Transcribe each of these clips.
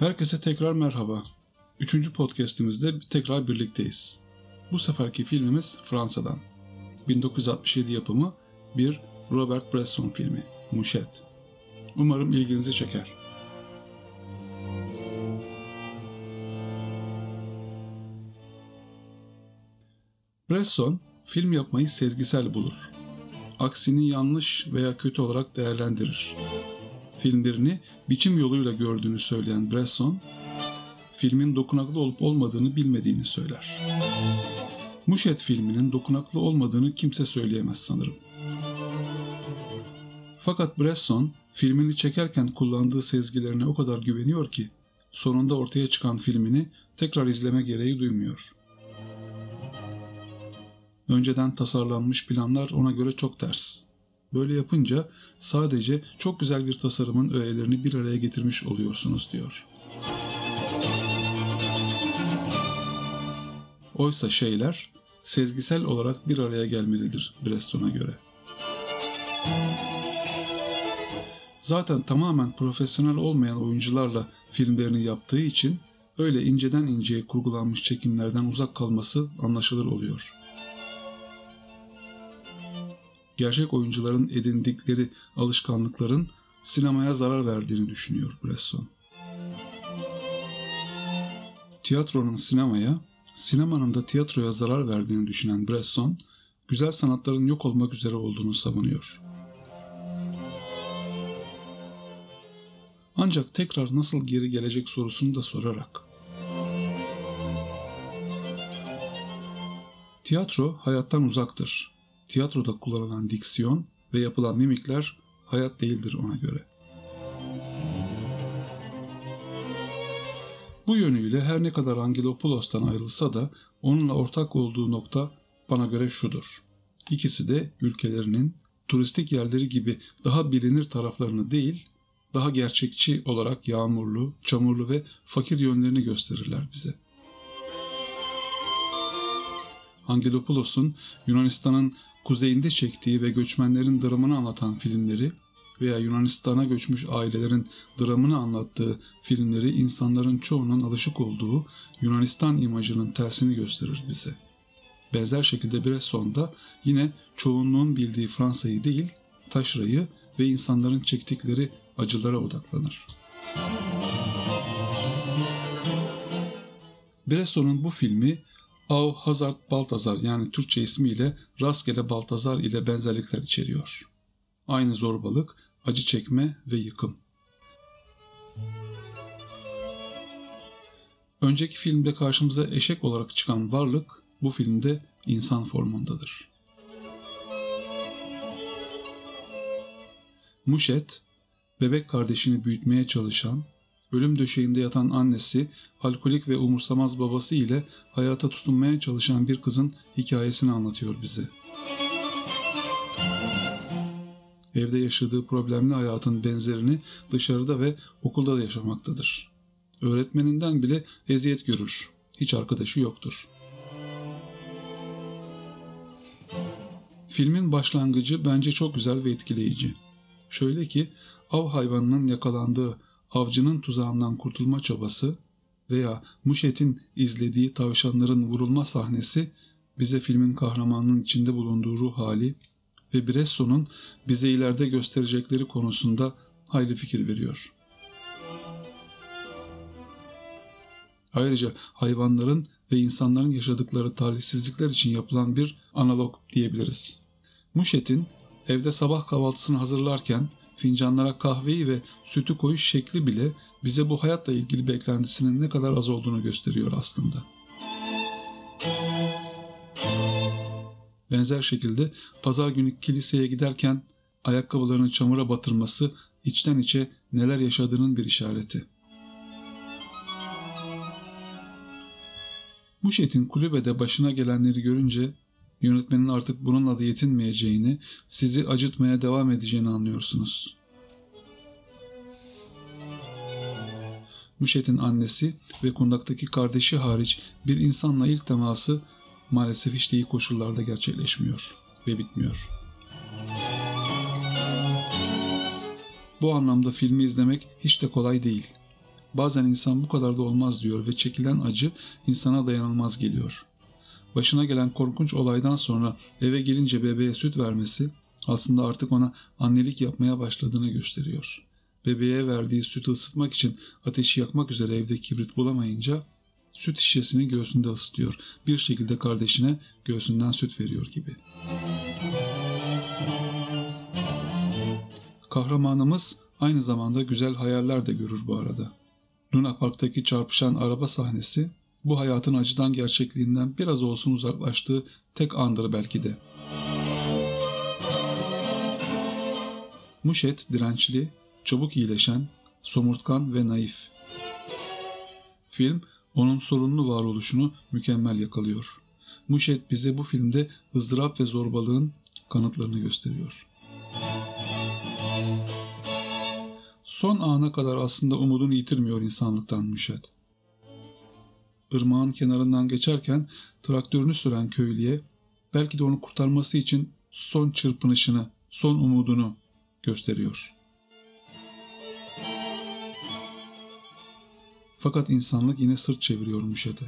Herkese tekrar merhaba. Üçüncü podcastimizde tekrar birlikteyiz. Bu seferki filmimiz Fransa'dan. 1967 yapımı bir Robert Bresson filmi, Mouchette. Umarım ilginizi çeker. Bresson, film yapmayı sezgisel bulur. Aksini yanlış veya kötü olarak değerlendirir filmlerini biçim yoluyla gördüğünü söyleyen Bresson, filmin dokunaklı olup olmadığını bilmediğini söyler. Muşet filminin dokunaklı olmadığını kimse söyleyemez sanırım. Fakat Bresson filmini çekerken kullandığı sezgilerine o kadar güveniyor ki sonunda ortaya çıkan filmini tekrar izleme gereği duymuyor. Önceden tasarlanmış planlar ona göre çok ters. Böyle yapınca sadece çok güzel bir tasarımın öğelerini bir araya getirmiş oluyorsunuz diyor. Oysa şeyler sezgisel olarak bir araya gelmelidir Breston'a göre. Zaten tamamen profesyonel olmayan oyuncularla filmlerini yaptığı için öyle inceden inceye kurgulanmış çekimlerden uzak kalması anlaşılır oluyor gerçek oyuncuların edindikleri alışkanlıkların sinemaya zarar verdiğini düşünüyor Bresson. Tiyatronun sinemaya, sinemanın da tiyatroya zarar verdiğini düşünen Bresson, güzel sanatların yok olmak üzere olduğunu savunuyor. Ancak tekrar nasıl geri gelecek sorusunu da sorarak. Tiyatro hayattan uzaktır tiyatroda kullanılan diksiyon ve yapılan mimikler hayat değildir ona göre. Bu yönüyle her ne kadar Angelopoulos'tan ayrılsa da onunla ortak olduğu nokta bana göre şudur. İkisi de ülkelerinin turistik yerleri gibi daha bilinir taraflarını değil, daha gerçekçi olarak yağmurlu, çamurlu ve fakir yönlerini gösterirler bize. Angelopoulos'un Yunanistan'ın kuzeyinde çektiği ve göçmenlerin dramını anlatan filmleri veya Yunanistan'a göçmüş ailelerin dramını anlattığı filmleri insanların çoğunun alışık olduğu Yunanistan imajının tersini gösterir bize. Benzer şekilde Bresson da yine çoğunluğun bildiği Fransa'yı değil, taşrayı ve insanların çektikleri acılara odaklanır. Bresson'un bu filmi Av Hazard Baltazar yani Türkçe ismiyle Rastgele Baltazar ile benzerlikler içeriyor. Aynı zorbalık, acı çekme ve yıkım. Önceki filmde karşımıza eşek olarak çıkan varlık bu filmde insan formundadır. Muşet, bebek kardeşini büyütmeye çalışan, ölüm döşeğinde yatan annesi, alkolik ve umursamaz babası ile hayata tutunmaya çalışan bir kızın hikayesini anlatıyor bize. Evde yaşadığı problemli hayatın benzerini dışarıda ve okulda da yaşamaktadır. Öğretmeninden bile eziyet görür. Hiç arkadaşı yoktur. Filmin başlangıcı bence çok güzel ve etkileyici. Şöyle ki av hayvanının yakalandığı avcının tuzağından kurtulma çabası veya Muşet'in izlediği tavşanların vurulma sahnesi bize filmin kahramanının içinde bulunduğu ruh hali ve Bresson'un bize ileride gösterecekleri konusunda hayli fikir veriyor. Ayrıca hayvanların ve insanların yaşadıkları talihsizlikler için yapılan bir analog diyebiliriz. Muşet'in evde sabah kahvaltısını hazırlarken fincanlara kahveyi ve sütü koyuş şekli bile bize bu hayatla ilgili beklentisinin ne kadar az olduğunu gösteriyor aslında. Benzer şekilde pazar günü kiliseye giderken ayakkabılarını çamura batırması içten içe neler yaşadığının bir işareti. Muşet'in kulübede başına gelenleri görünce Yönetmenin artık bununla da yetinmeyeceğini, sizi acıtmaya devam edeceğini anlıyorsunuz. Muşet'in annesi ve kundaktaki kardeşi hariç bir insanla ilk teması maalesef hiç iyi koşullarda gerçekleşmiyor ve bitmiyor. Bu anlamda filmi izlemek hiç de kolay değil. Bazen insan bu kadar da olmaz diyor ve çekilen acı insana dayanılmaz geliyor. Başına gelen korkunç olaydan sonra eve gelince bebeğe süt vermesi aslında artık ona annelik yapmaya başladığını gösteriyor. Bebeğe verdiği sütü ısıtmak için ateşi yakmak üzere evde kibrit bulamayınca süt şişesini göğsünde ısıtıyor. Bir şekilde kardeşine göğsünden süt veriyor gibi. Kahramanımız aynı zamanda güzel hayaller de görür bu arada. Luna Park'taki çarpışan araba sahnesi bu hayatın acıdan gerçekliğinden biraz olsun uzaklaştığı tek andır belki de. Muşet dirençli, çabuk iyileşen, somurtkan ve naif. Film onun sorunlu varoluşunu mükemmel yakalıyor. Muşet bize bu filmde ızdırap ve zorbalığın kanıtlarını gösteriyor. Son ana kadar aslında umudunu yitirmiyor insanlıktan Muşet. Irmağın kenarından geçerken traktörünü süren köylüye belki de onu kurtarması için son çırpınışını, son umudunu gösteriyor. Fakat insanlık yine sırt çeviriyor Muşet'e.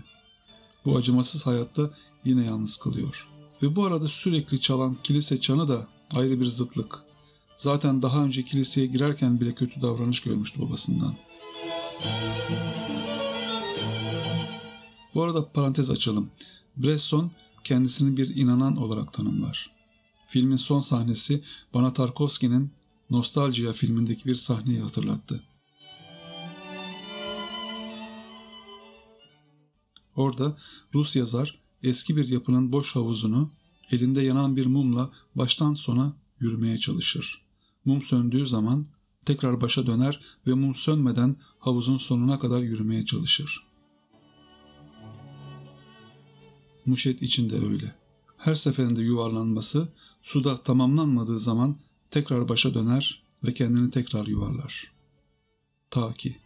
Bu acımasız hayatta yine yalnız kalıyor. Ve bu arada sürekli çalan kilise çanı da ayrı bir zıtlık. Zaten daha önce kiliseye girerken bile kötü davranış görmüştü babasından. Bu arada parantez açalım. Bresson kendisini bir inanan olarak tanımlar. Filmin son sahnesi bana Tarkovski'nin Nostalgia filmindeki bir sahneyi hatırlattı. Orada Rus yazar eski bir yapının boş havuzunu elinde yanan bir mumla baştan sona yürümeye çalışır. Mum söndüğü zaman tekrar başa döner ve mum sönmeden havuzun sonuna kadar yürümeye çalışır. Muşet içinde öyle. Her seferinde yuvarlanması suda tamamlanmadığı zaman tekrar başa döner ve kendini tekrar yuvarlar. Ta ki.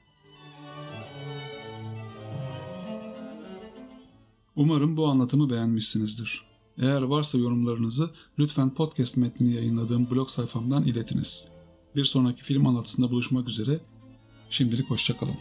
Umarım bu anlatımı beğenmişsinizdir. Eğer varsa yorumlarınızı lütfen podcast metnini yayınladığım blog sayfamdan iletiniz. Bir sonraki film anlatısında buluşmak üzere. Şimdilik hoşçakalın.